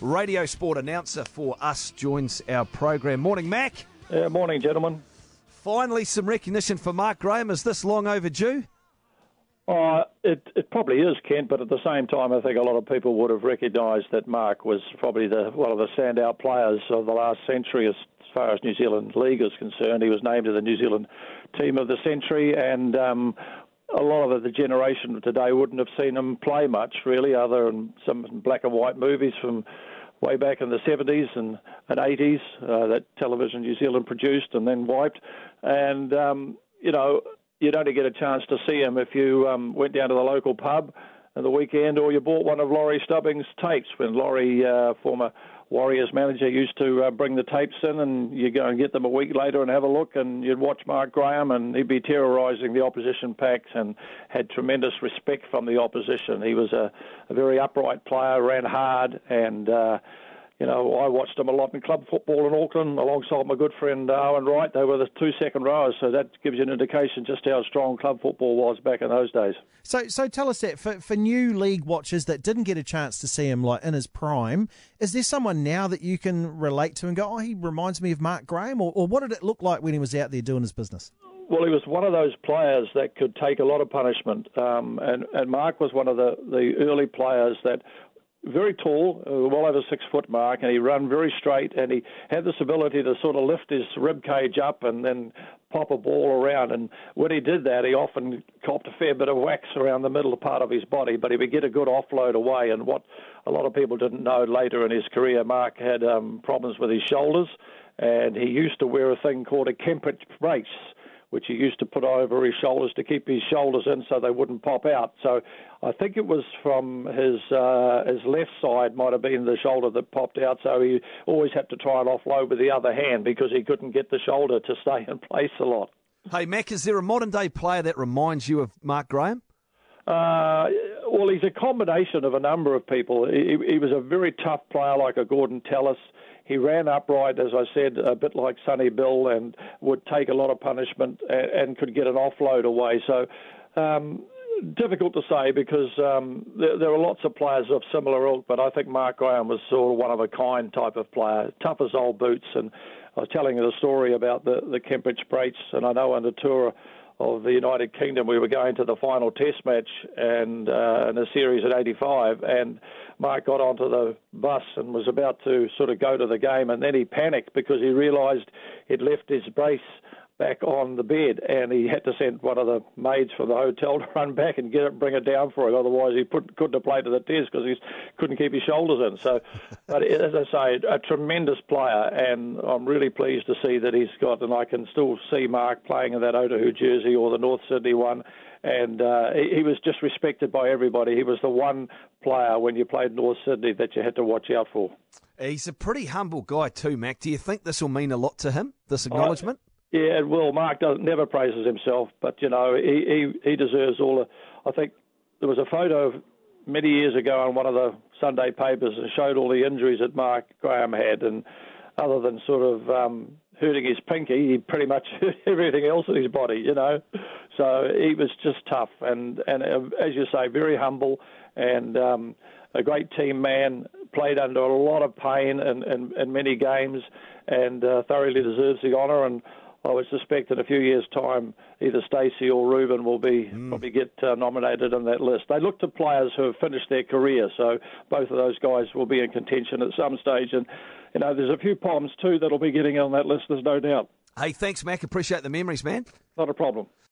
radio sport announcer for us, joins our program. Morning, Mac. Yeah, morning, gentlemen. Finally, some recognition for Mark Graham. Is this long overdue? Uh, it, it probably is, Kent, but at the same time, I think a lot of people would have recognised that Mark was probably the, one of the standout players of the last century as far as New Zealand League is concerned. He was named to the New Zealand Team of the Century, and um, a lot of the generation of today wouldn't have seen him play much, really, other than some black and white movies from way back in the 70s and, and 80s uh, that Television New Zealand produced and then wiped. And, um, you know, you'd only get a chance to see him if you um, went down to the local pub the weekend or you bought one of Laurie Stubbings' tapes when Laurie, uh, former Warriors manager used to uh, bring the tapes in, and you go and get them a week later and have a look, and you'd watch Mark Graham, and he'd be terrorising the opposition packs and had tremendous respect from the opposition. He was a, a very upright player, ran hard, and uh, you know, I watched them a lot in club football in Auckland alongside my good friend Owen Wright. They were the two second rowers, so that gives you an indication just how strong club football was back in those days. So, so tell us that for, for new league watchers that didn't get a chance to see him like in his prime, is there someone now that you can relate to and go, oh, he reminds me of Mark Graham, or, or what did it look like when he was out there doing his business? Well, he was one of those players that could take a lot of punishment, um, and and Mark was one of the the early players that very tall, uh, well over six foot mark, and he ran very straight, and he had this ability to sort of lift his rib cage up and then pop a ball around. And when he did that, he often copped a fair bit of wax around the middle part of his body, but he would get a good offload away. And what a lot of people didn't know later in his career, Mark had um, problems with his shoulders, and he used to wear a thing called a Kempich brace which he used to put over his shoulders to keep his shoulders in so they wouldn't pop out. So I think it was from his uh, his left side might have been the shoulder that popped out. So he always had to try and offload with the other hand because he couldn't get the shoulder to stay in place a lot. Hey Mac, is there a modern day player that reminds you of Mark Graham? Uh, well, he's a combination of a number of people. He, he was a very tough player, like a Gorden Tallis. He ran upright, as I said, a bit like Sonny Bill, and would take a lot of punishment and, and could get an offload away. So. Um, difficult to say because um, there, there, are lots of players of similar ilk, but I think Mark Graham was sort of one of a kind type of player, tough as old boots. And I was telling you the story about the the Kempich Brace, and I know under tour of the United Kingdom, we were going to the final Test match and uh, in a series at 85, and Mark got onto the bus and was about to sort of go to the game, and then he panicked because he realised he'd left his brace back on the bed, and he had to send one of the maids from the hotel to run back and get it, bring it down for him. Otherwise, he put, couldn't have played at the test because he couldn't keep his shoulders in. So, but as I say, a tremendous player, and I'm really pleased to see that he's got, and I can still see Mark playing in that Otahuhu jersey or the North Sydney one. And uh, he, he was just respected by everybody. He was the one player when you played North Sydney that you had to watch out for. He's a pretty humble guy too, Mac. Do you think this will mean a lot to him? This acknowledgement? Yeah, well, Mark does, never praises himself, but you know he, he he deserves all the. I think there was a photo many years ago on one of the Sunday papers and showed all the injuries that Mark Graham had, and other than sort of um, hurting his pinky, he pretty much hurt everything else in his body, you know. So he was just tough, and and uh, as you say, very humble and um, a great team man. Played under a lot of pain in, in, in many games, and uh, thoroughly deserves the honour. And I would suspect in a few years' time, either Stacey or Ruben will be mm. probably get uh, nominated on that list. They look to players who have finished their career, so both of those guys will be in contention at some stage. And you know, there's a few Poms too that'll be getting on that list. There's no doubt. Hey, thanks, Mac. Appreciate the memories, man. Not a problem.